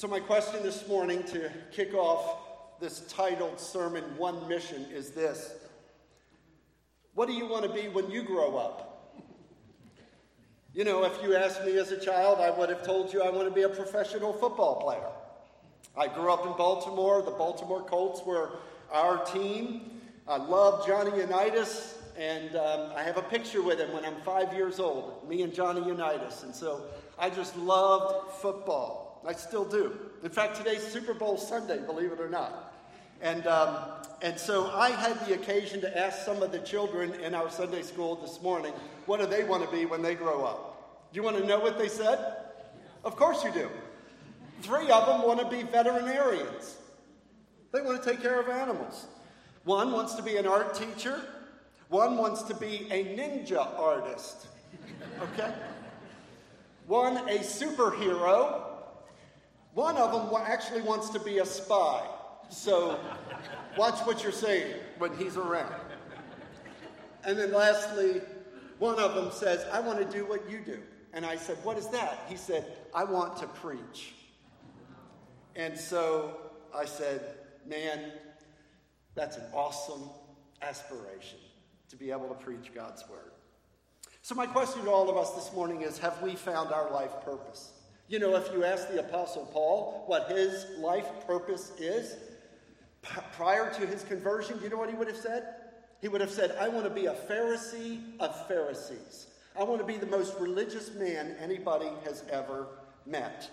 So, my question this morning to kick off this titled sermon, One Mission, is this What do you want to be when you grow up? You know, if you asked me as a child, I would have told you I want to be a professional football player. I grew up in Baltimore. The Baltimore Colts were our team. I love Johnny Unitas, and um, I have a picture with him when I'm five years old, me and Johnny Unitas. And so I just loved football. I still do. In fact, today's Super Bowl Sunday, believe it or not. And, um, and so I had the occasion to ask some of the children in our Sunday school this morning, what do they want to be when they grow up? Do you want to know what they said? Of course you do. Three of them want to be veterinarians. They want to take care of animals. One wants to be an art teacher. One wants to be a ninja artist. Okay? One a superhero. One of them actually wants to be a spy. So watch what you're saying when he's around. And then lastly, one of them says, I want to do what you do. And I said, What is that? He said, I want to preach. And so I said, Man, that's an awesome aspiration to be able to preach God's word. So, my question to all of us this morning is Have we found our life purpose? You know, if you ask the Apostle Paul what his life purpose is, p- prior to his conversion, you know what he would have said? He would have said, I want to be a Pharisee of Pharisees. I want to be the most religious man anybody has ever met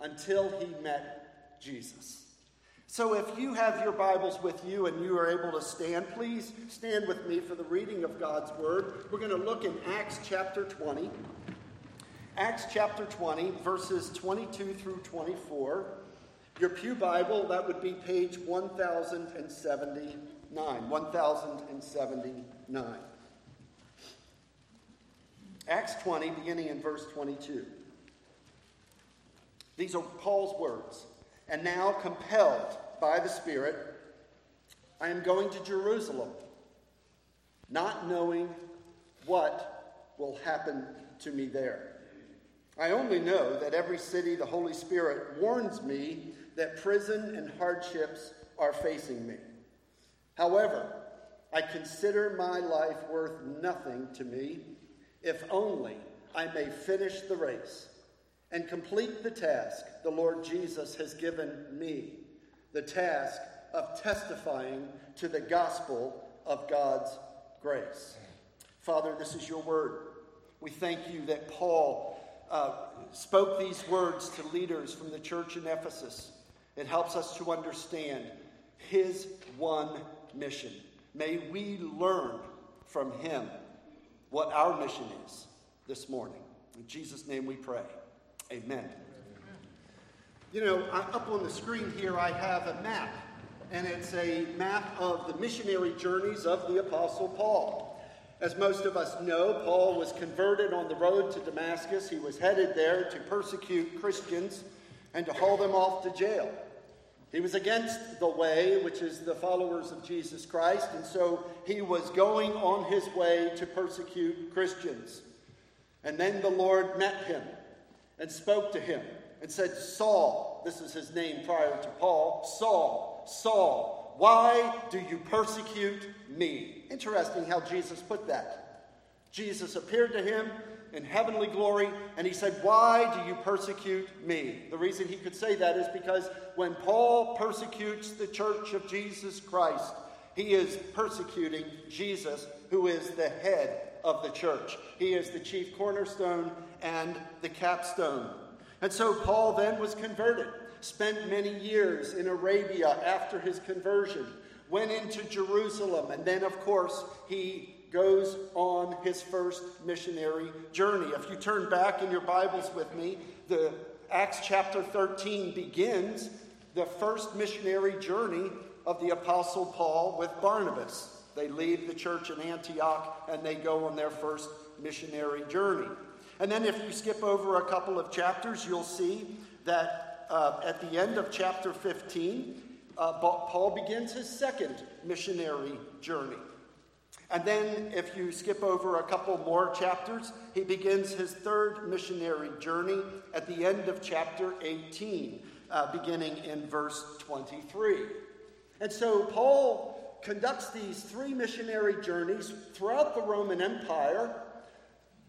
until he met Jesus. So, if you have your Bibles with you and you are able to stand, please stand with me for the reading of God's Word. We're going to look in Acts chapter 20. Acts chapter 20, verses 22 through 24. Your Pew Bible, that would be page 1079. 1079. Acts 20, beginning in verse 22. These are Paul's words. And now, compelled by the Spirit, I am going to Jerusalem, not knowing what will happen to me there. I only know that every city the Holy Spirit warns me that prison and hardships are facing me. However, I consider my life worth nothing to me if only I may finish the race and complete the task the Lord Jesus has given me the task of testifying to the gospel of God's grace. Father, this is your word. We thank you that Paul uh, spoke these words to leaders from the church in Ephesus. It helps us to understand his one mission. May we learn from him what our mission is this morning. In Jesus' name we pray. Amen. You know, up on the screen here, I have a map, and it's a map of the missionary journeys of the Apostle Paul. As most of us know, Paul was converted on the road to Damascus. He was headed there to persecute Christians and to haul them off to jail. He was against the way, which is the followers of Jesus Christ, and so he was going on his way to persecute Christians. And then the Lord met him and spoke to him and said, Saul, this is his name prior to Paul, Saul, Saul, why do you persecute me? Interesting how Jesus put that. Jesus appeared to him in heavenly glory, and he said, Why do you persecute me? The reason he could say that is because when Paul persecutes the church of Jesus Christ, he is persecuting Jesus, who is the head of the church. He is the chief cornerstone and the capstone. And so Paul then was converted, spent many years in Arabia after his conversion, went into Jerusalem, and then, of course, he goes on his first missionary journey. If you turn back in your Bibles with me, the Acts chapter 13 begins the first missionary journey of the apostle Paul with Barnabas. They leave the church in Antioch and they go on their first missionary journey. And then, if you skip over a couple of chapters, you'll see that uh, at the end of chapter 15, uh, Paul begins his second missionary journey. And then, if you skip over a couple more chapters, he begins his third missionary journey at the end of chapter 18, uh, beginning in verse 23. And so, Paul conducts these three missionary journeys throughout the Roman Empire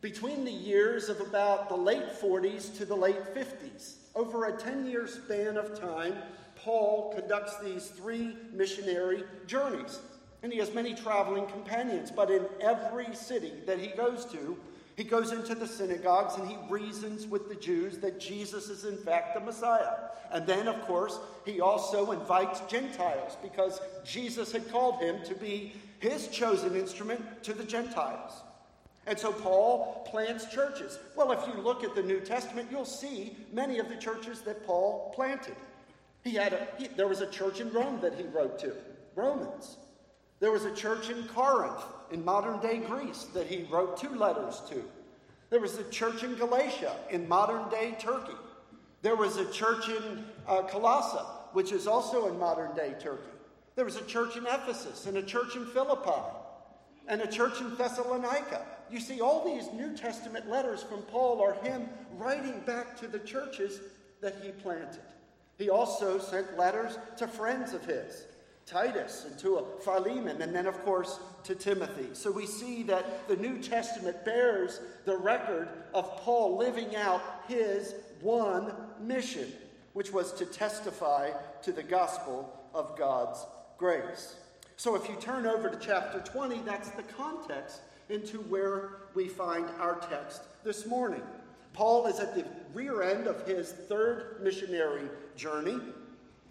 between the years of about the late 40s to the late 50s. Over a 10 year span of time, Paul conducts these three missionary journeys. And he has many traveling companions, but in every city that he goes to, he goes into the synagogues and he reasons with the Jews that Jesus is in fact the Messiah. And then, of course, he also invites Gentiles because Jesus had called him to be his chosen instrument to the Gentiles. And so Paul plants churches. Well, if you look at the New Testament, you'll see many of the churches that Paul planted. He had a, he, there was a church in Rome that he wrote to, Romans. There was a church in Corinth, in modern day Greece, that he wrote two letters to. There was a church in Galatia, in modern day Turkey. There was a church in uh, Colossae, which is also in modern day Turkey. There was a church in Ephesus, and a church in Philippi, and a church in Thessalonica. You see, all these New Testament letters from Paul are him writing back to the churches that he planted. He also sent letters to friends of his, Titus and to Philemon, and then, of course, to Timothy. So we see that the New Testament bears the record of Paul living out his one mission, which was to testify to the gospel of God's grace. So if you turn over to chapter 20, that's the context into where we find our text this morning. Paul is at the rear end of his third missionary journey.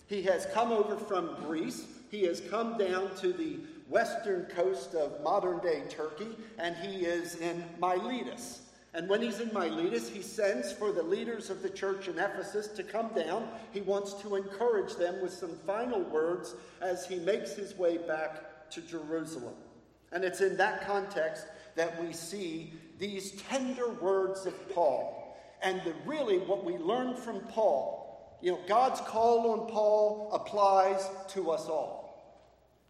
He has come over from Greece. He has come down to the western coast of modern day Turkey, and he is in Miletus. And when he's in Miletus, he sends for the leaders of the church in Ephesus to come down. He wants to encourage them with some final words as he makes his way back to Jerusalem. And it's in that context that we see these tender words of Paul. And the, really, what we learn from Paul, you know, God's call on Paul applies to us all.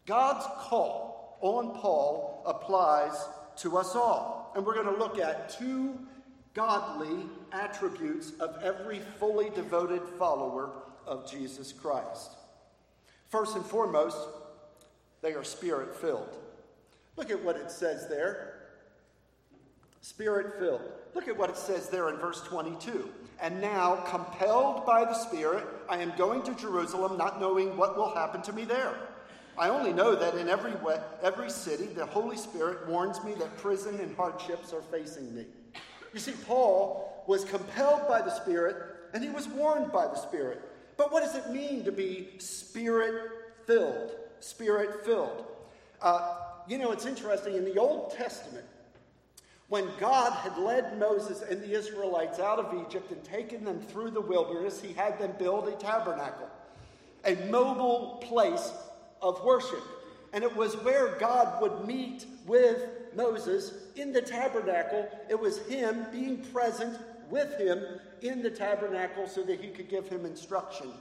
God's call on Paul applies to us all. And we're going to look at two godly attributes of every fully devoted follower of Jesus Christ. First and foremost, they are spirit filled. Look at what it says there. Spirit filled. Look at what it says there in verse 22. And now, compelled by the Spirit, I am going to Jerusalem, not knowing what will happen to me there. I only know that in every, way, every city, the Holy Spirit warns me that prison and hardships are facing me. You see, Paul was compelled by the Spirit and he was warned by the Spirit. But what does it mean to be spirit filled? Spirit filled. Uh, you know, it's interesting. In the Old Testament, when God had led Moses and the Israelites out of Egypt and taken them through the wilderness, he had them build a tabernacle, a mobile place of worship. And it was where God would meet with Moses in the tabernacle. It was him being present with him in the tabernacle so that he could give him instruction.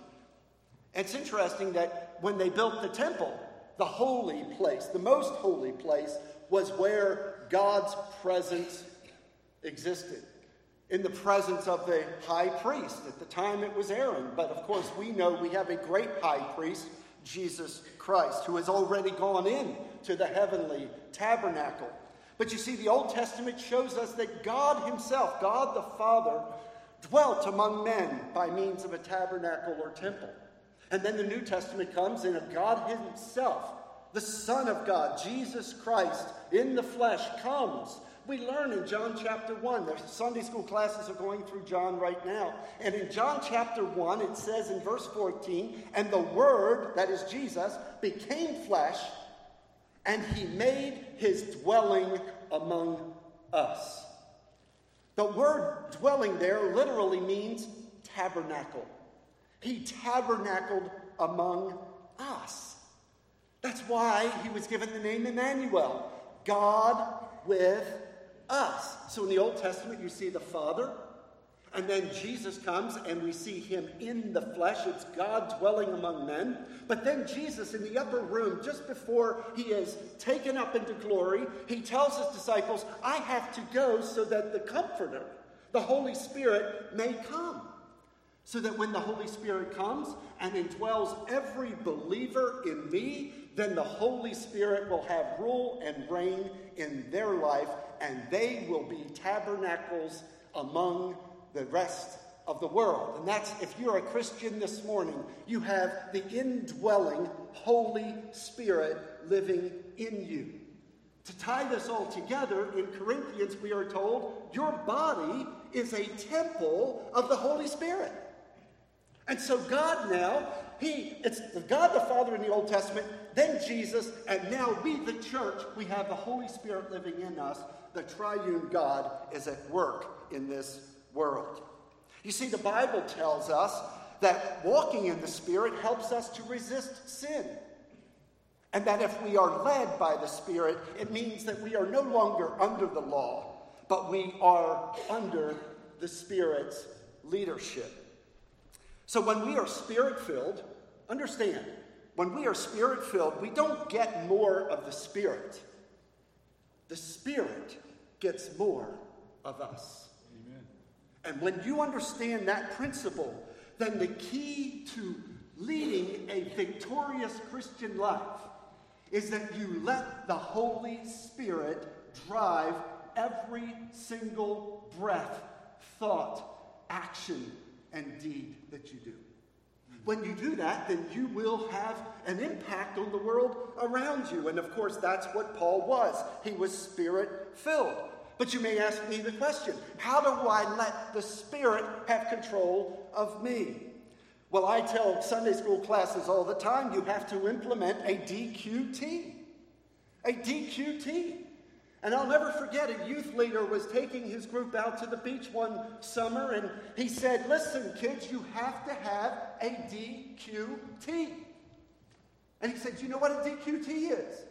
It's interesting that when they built the temple, the holy place, the most holy place, was where God's presence existed. In the presence of the high priest. At the time it was Aaron, but of course we know we have a great high priest, Jesus Christ, who has already gone in to the heavenly tabernacle. But you see, the Old Testament shows us that God Himself, God the Father, dwelt among men by means of a tabernacle or temple. And then the New Testament comes, and a God Himself, the Son of God, Jesus Christ, in the flesh, comes. We learn in John chapter 1. The Sunday school classes are going through John right now. And in John chapter 1, it says in verse 14, And the Word, that is Jesus, became flesh, and he made his dwelling among us. The word dwelling there literally means tabernacle. He tabernacled among us. That's why he was given the name Emmanuel, God with us. So in the Old Testament, you see the Father, And then Jesus comes and we see him in the flesh. It's God dwelling among men. But then Jesus, in the upper room, just before he is taken up into glory, he tells his disciples, I have to go so that the Comforter, the Holy Spirit, may come. So that when the Holy Spirit comes and indwells every believer in me, then the Holy Spirit will have rule and reign in their life, and they will be tabernacles among the rest of the world. And that's, if you're a Christian this morning, you have the indwelling Holy Spirit living in you. To tie this all together, in Corinthians, we are told your body is a temple of the Holy Spirit. And so God now, He, it's God the Father in the Old Testament, then Jesus, and now we, the church, we have the Holy Spirit living in us. The triune God is at work in this world. You see, the Bible tells us that walking in the Spirit helps us to resist sin. And that if we are led by the Spirit, it means that we are no longer under the law, but we are under the Spirit's leadership. So when we are spirit filled, understand, when we are spirit filled, we don't get more of the Spirit. The Spirit gets more of us. Amen. And when you understand that principle, then the key to leading a victorious Christian life is that you let the Holy Spirit drive every single breath, thought, action, and deed that you do. When you do that, then you will have an impact on the world around you. And of course, that's what Paul was. He was spirit filled. But you may ask me the question how do I let the Spirit have control of me? Well, I tell Sunday school classes all the time you have to implement a DQT. A DQT. And I'll never forget, a youth leader was taking his group out to the beach one summer, and he said, Listen, kids, you have to have a DQT. And he said, Do You know what a DQT is?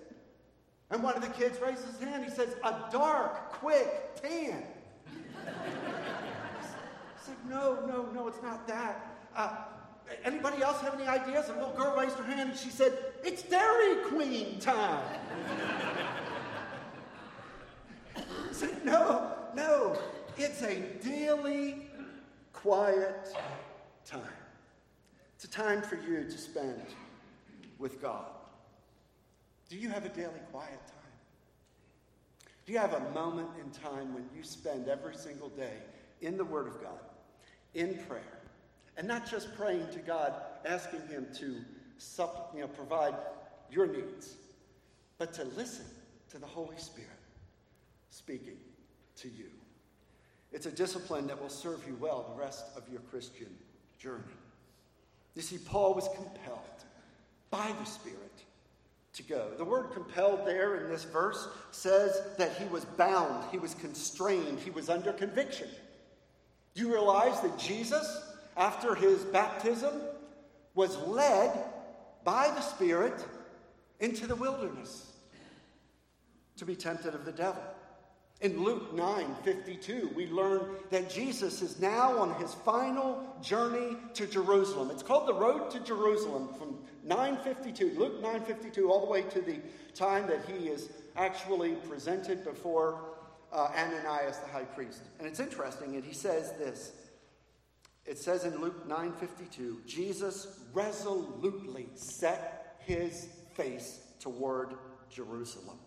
And one of the kids raises his hand. He says, A dark, quick tan. I said, No, no, no, it's not that. Uh, anybody else have any ideas? A little girl raised her hand and she said, It's Dairy Queen time. I said, No, no, it's a daily, quiet time. It's a time for you to spend with God. Do you have a daily quiet time? Do you have a moment in time when you spend every single day in the Word of God, in prayer, and not just praying to God, asking Him to you know, provide your needs, but to listen to the Holy Spirit speaking to you. It's a discipline that will serve you well the rest of your Christian journey. You see, Paul was compelled by the Spirit to go. The word compelled there in this verse says that he was bound, he was constrained, he was under conviction. Do you realize that Jesus, after his baptism, was led by the Spirit into the wilderness to be tempted of the devil? In Luke 9 52, we learn that Jesus is now on his final journey to Jerusalem. It's called the Road to Jerusalem from 952, Luke 952, all the way to the time that he is actually presented before uh, Ananias the high priest. And it's interesting, and he says this. It says in Luke 9:52, Jesus resolutely set his face toward Jerusalem.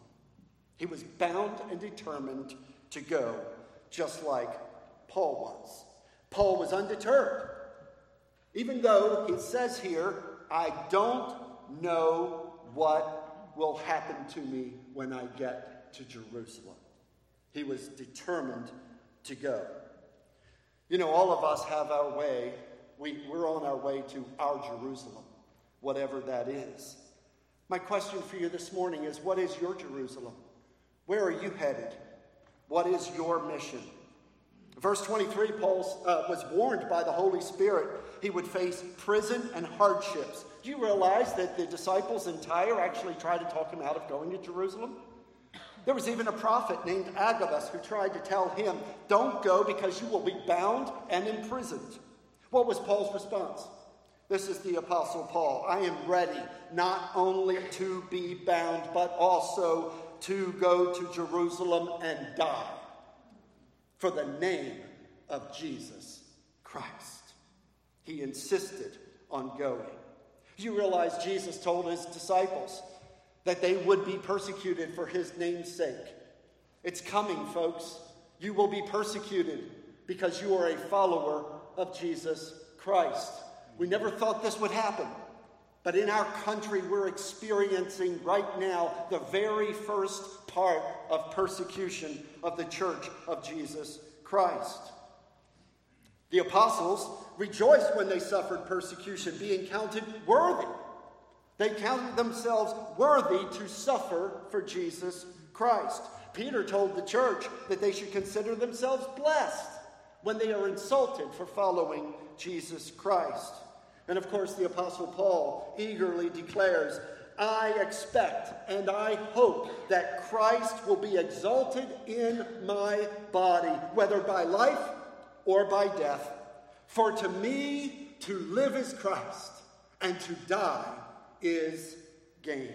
He was bound and determined to go, just like Paul was. Paul was undeterred. Even though it says here, I don't know what will happen to me when I get to Jerusalem. He was determined to go. You know, all of us have our way. We, we're on our way to our Jerusalem, whatever that is. My question for you this morning is what is your Jerusalem? Where are you headed? What is your mission? Verse 23, Paul uh, was warned by the Holy Spirit he would face prison and hardships. Do you realize that the disciples in Tyre actually tried to talk him out of going to Jerusalem? There was even a prophet named Agabus who tried to tell him, Don't go because you will be bound and imprisoned. What was Paul's response? This is the Apostle Paul. I am ready not only to be bound, but also to go to Jerusalem and die for the name of Jesus Christ. He insisted on going. You realize Jesus told his disciples that they would be persecuted for his name's sake. It's coming, folks. You will be persecuted because you are a follower of Jesus Christ. We never thought this would happen. But in our country, we're experiencing right now the very first part of persecution of the church of Jesus Christ. The apostles rejoiced when they suffered persecution, being counted worthy. They counted themselves worthy to suffer for Jesus Christ. Peter told the church that they should consider themselves blessed when they are insulted for following Jesus Christ. And of course, the Apostle Paul eagerly declares, I expect and I hope that Christ will be exalted in my body, whether by life or by death. For to me, to live is Christ, and to die is gain.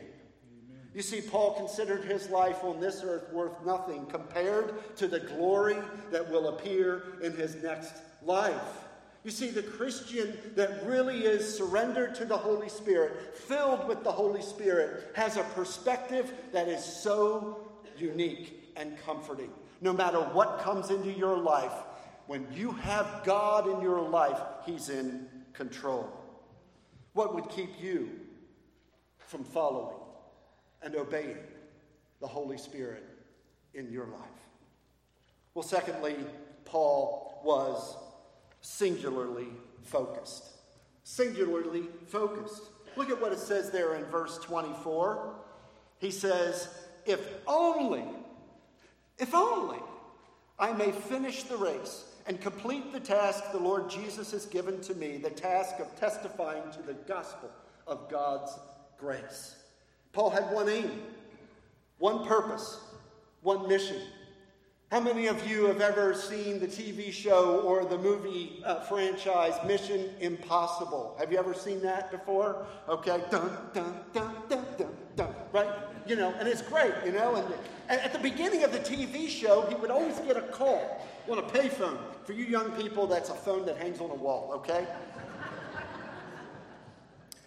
You see, Paul considered his life on this earth worth nothing compared to the glory that will appear in his next life. You see, the Christian that really is surrendered to the Holy Spirit, filled with the Holy Spirit, has a perspective that is so unique and comforting. No matter what comes into your life, when you have God in your life, He's in control. What would keep you from following and obeying the Holy Spirit in your life? Well, secondly, Paul was singularly focused. Singularly focused. Look at what it says there in verse 24. He says, If only, if only I may finish the race and complete the task the Lord Jesus has given to me, the task of testifying to the gospel of God's grace. Paul had one aim, one purpose, one mission how many of you have ever seen the TV show or the movie uh, franchise Mission Impossible? Have you ever seen that before? Okay, dun, dun, dun, dun, dun, dun, right? You know, and it's great, you know. And, and at the beginning of the TV show, he would always get a call on a payphone. For you young people, that's a phone that hangs on a wall, okay?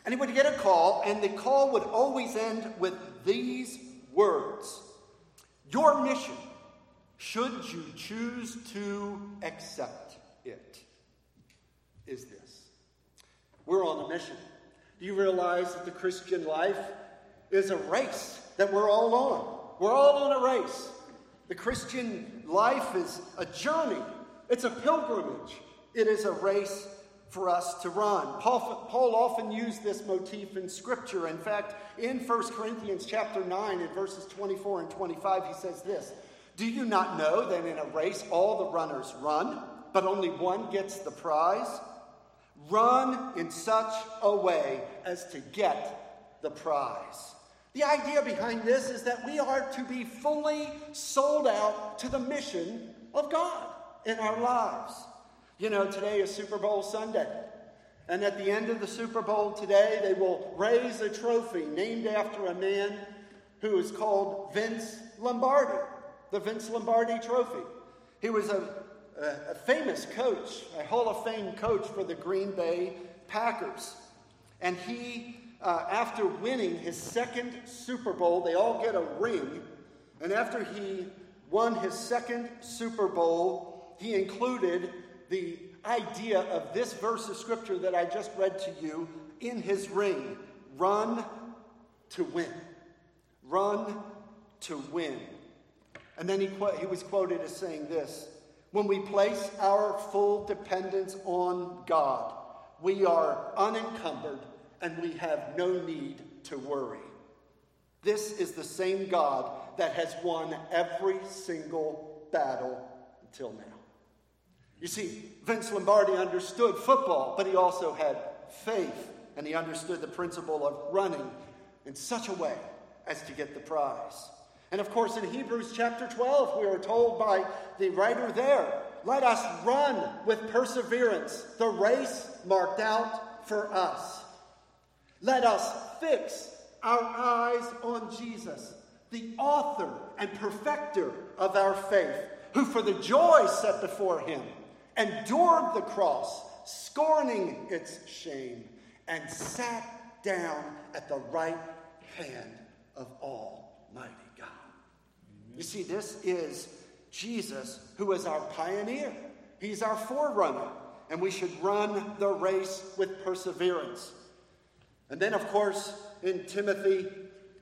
and he would get a call, and the call would always end with these words Your mission should you choose to accept it, is this. We're on a mission. Do you realize that the Christian life is a race that we're all on? We're all on a race. The Christian life is a journey, it's a pilgrimage, it is a race for us to run. Paul, Paul, often used this motif in Scripture. In fact, in 1 Corinthians chapter 9, in verses 24 and 25, he says this do you not know that in a race all the runners run, but only one gets the prize? Run in such a way as to get the prize. The idea behind this is that we are to be fully sold out to the mission of God in our lives. You know, today is Super Bowl Sunday. And at the end of the Super Bowl today, they will raise a trophy named after a man who is called Vince Lombardi the Vince Lombardi Trophy. He was a, a, a famous coach, a Hall of Fame coach for the Green Bay Packers. And he, uh, after winning his second Super Bowl, they all get a ring. And after he won his second Super Bowl, he included the idea of this verse of scripture that I just read to you in his ring run to win. Run to win. And then he, he was quoted as saying this When we place our full dependence on God, we are unencumbered and we have no need to worry. This is the same God that has won every single battle until now. You see, Vince Lombardi understood football, but he also had faith, and he understood the principle of running in such a way as to get the prize. And of course, in Hebrews chapter 12, we are told by the writer there let us run with perseverance the race marked out for us. Let us fix our eyes on Jesus, the author and perfecter of our faith, who for the joy set before him endured the cross, scorning its shame, and sat down at the right hand of Almighty. You see, this is Jesus who is our pioneer. He's our forerunner, and we should run the race with perseverance. And then, of course, in Timothy,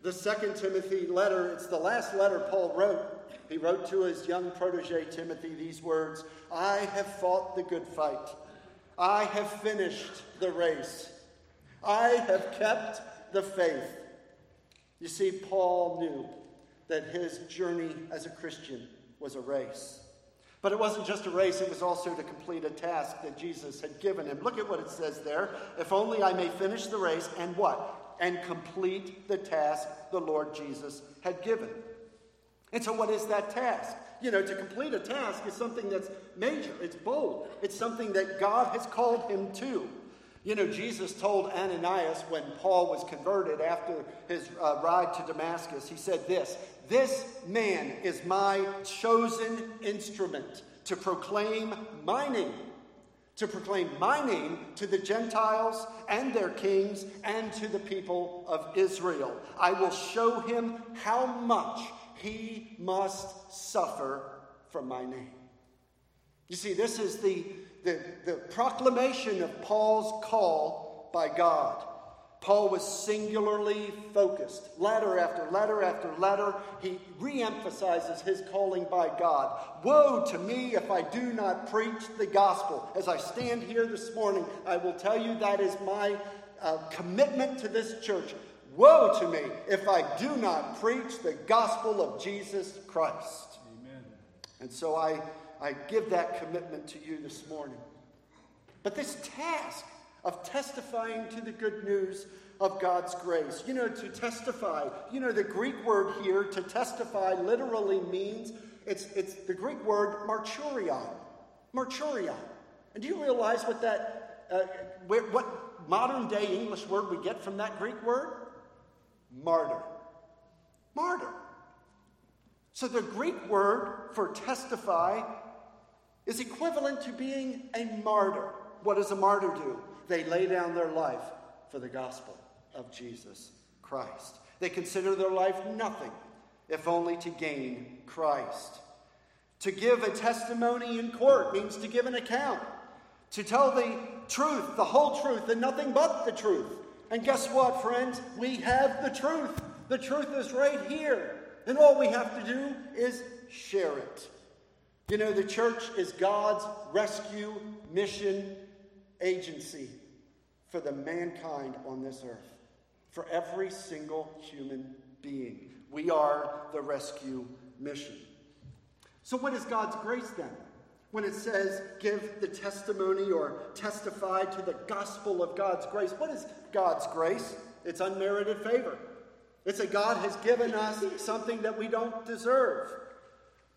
the second Timothy letter, it's the last letter Paul wrote. He wrote to his young protege Timothy these words I have fought the good fight, I have finished the race, I have kept the faith. You see, Paul knew that his journey as a Christian was a race. But it wasn't just a race, it was also to complete a task that Jesus had given him. Look at what it says there. If only I may finish the race and what? And complete the task the Lord Jesus had given. And so, what is that task? You know, to complete a task is something that's major, it's bold, it's something that God has called him to. You know, Jesus told Ananias when Paul was converted after his uh, ride to Damascus, he said this This man is my chosen instrument to proclaim my name, to proclaim my name to the Gentiles and their kings and to the people of Israel. I will show him how much he must suffer for my name. You see, this is the the, the proclamation of Paul's call by God. Paul was singularly focused. Letter after letter after letter, he reemphasizes his calling by God. Woe to me if I do not preach the gospel. As I stand here this morning, I will tell you that is my uh, commitment to this church. Woe to me if I do not preach the gospel of Jesus Christ. Amen. And so I I give that commitment to you this morning. But this task of testifying to the good news of God's grace, you know, to testify, you know, the Greek word here to testify literally means it's, it's the Greek word marturion. Marturion. And do you realize what that, uh, what modern day English word we get from that Greek word? Martyr. Martyr. So the Greek word for testify is equivalent to being a martyr. What does a martyr do? They lay down their life for the gospel of Jesus Christ. They consider their life nothing if only to gain Christ. To give a testimony in court means to give an account, to tell the truth, the whole truth, and nothing but the truth. And guess what, friends? We have the truth. The truth is right here. And all we have to do is share it. You know, the church is God's rescue mission agency for the mankind on this earth, for every single human being. We are the rescue mission. So, what is God's grace then? When it says, give the testimony or testify to the gospel of God's grace, what is God's grace? It's unmerited favor. It's a God has given us something that we don't deserve.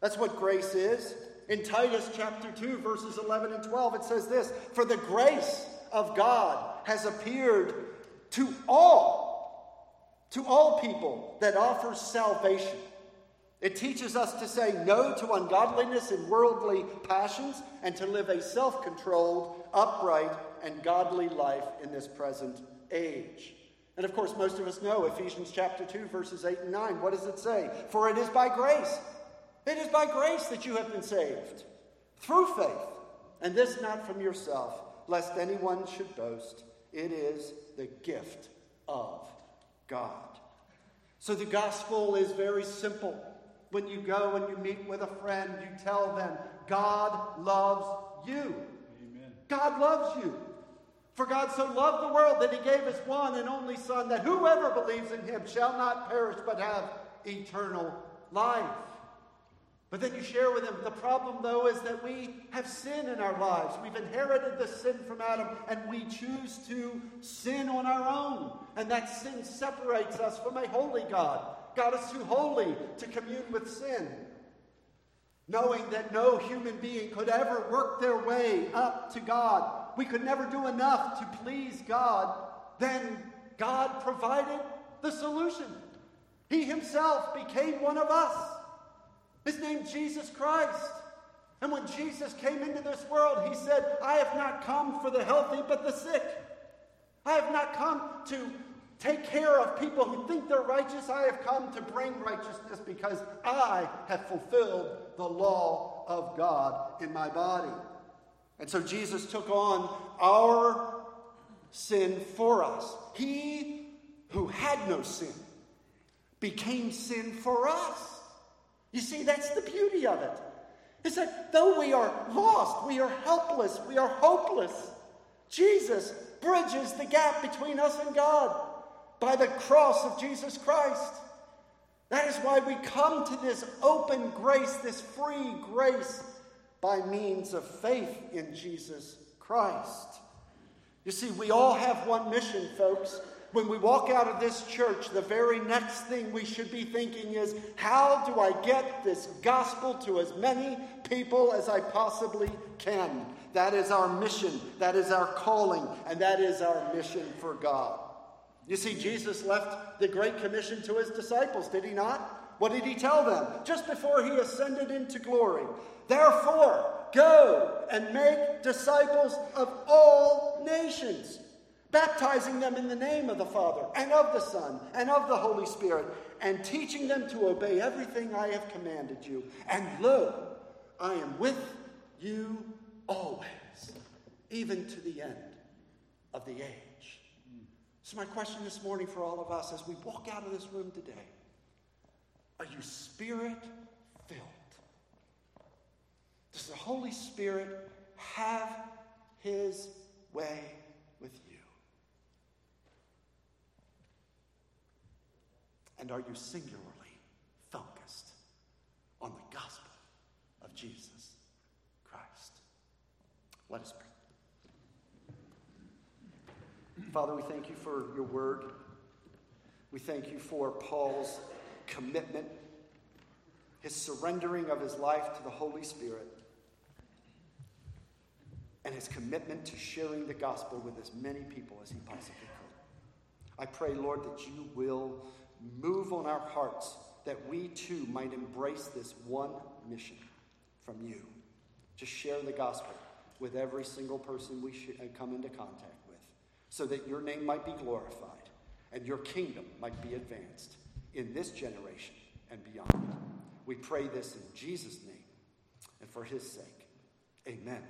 That's what grace is. In Titus chapter 2, verses 11 and 12, it says this For the grace of God has appeared to all, to all people that offers salvation. It teaches us to say no to ungodliness and worldly passions and to live a self controlled, upright, and godly life in this present age. And of course, most of us know Ephesians chapter 2, verses 8 and 9. What does it say? For it is by grace it is by grace that you have been saved, through faith, and this not from yourself, lest anyone should boast. It is the gift of God. So the gospel is very simple. When you go and you meet with a friend, you tell them, God loves you. Amen. God loves you. For God so loved the world that he gave his one and only Son, that whoever believes in him shall not perish but have eternal life. But then you share with them the problem, though, is that we have sin in our lives. We've inherited the sin from Adam, and we choose to sin on our own. And that sin separates us from a holy God. God is too holy to commune with sin. Knowing that no human being could ever work their way up to God, we could never do enough to please God, then God provided the solution. He himself became one of us. His name Jesus Christ. And when Jesus came into this world, he said, I have not come for the healthy, but the sick. I have not come to take care of people who think they're righteous. I have come to bring righteousness because I have fulfilled the law of God in my body. And so Jesus took on our sin for us. He who had no sin became sin for us. You see, that's the beauty of it. Is that though we are lost, we are helpless, we are hopeless, Jesus bridges the gap between us and God by the cross of Jesus Christ. That is why we come to this open grace, this free grace, by means of faith in Jesus Christ. You see, we all have one mission, folks. When we walk out of this church, the very next thing we should be thinking is how do I get this gospel to as many people as I possibly can? That is our mission, that is our calling, and that is our mission for God. You see, Jesus left the Great Commission to his disciples, did he not? What did he tell them just before he ascended into glory? Therefore, go and make disciples of all nations baptizing them in the name of the Father and of the Son and of the Holy Spirit, and teaching them to obey everything I have commanded you. And lo, I am with you always, even to the end of the age. So, my question this morning for all of us as we walk out of this room today are you spirit filled? Does the Holy Spirit have his way with you? And are you singularly focused on the gospel of Jesus Christ? Let us pray. Father, we thank you for your word. We thank you for Paul's commitment, his surrendering of his life to the Holy Spirit, and his commitment to sharing the gospel with as many people as he possibly could. I pray, Lord, that you will move on our hearts that we too might embrace this one mission from you to share the gospel with every single person we uh, come into contact with, so that your name might be glorified and your kingdom might be advanced in this generation and beyond. We pray this in Jesus' name and for his sake. Amen.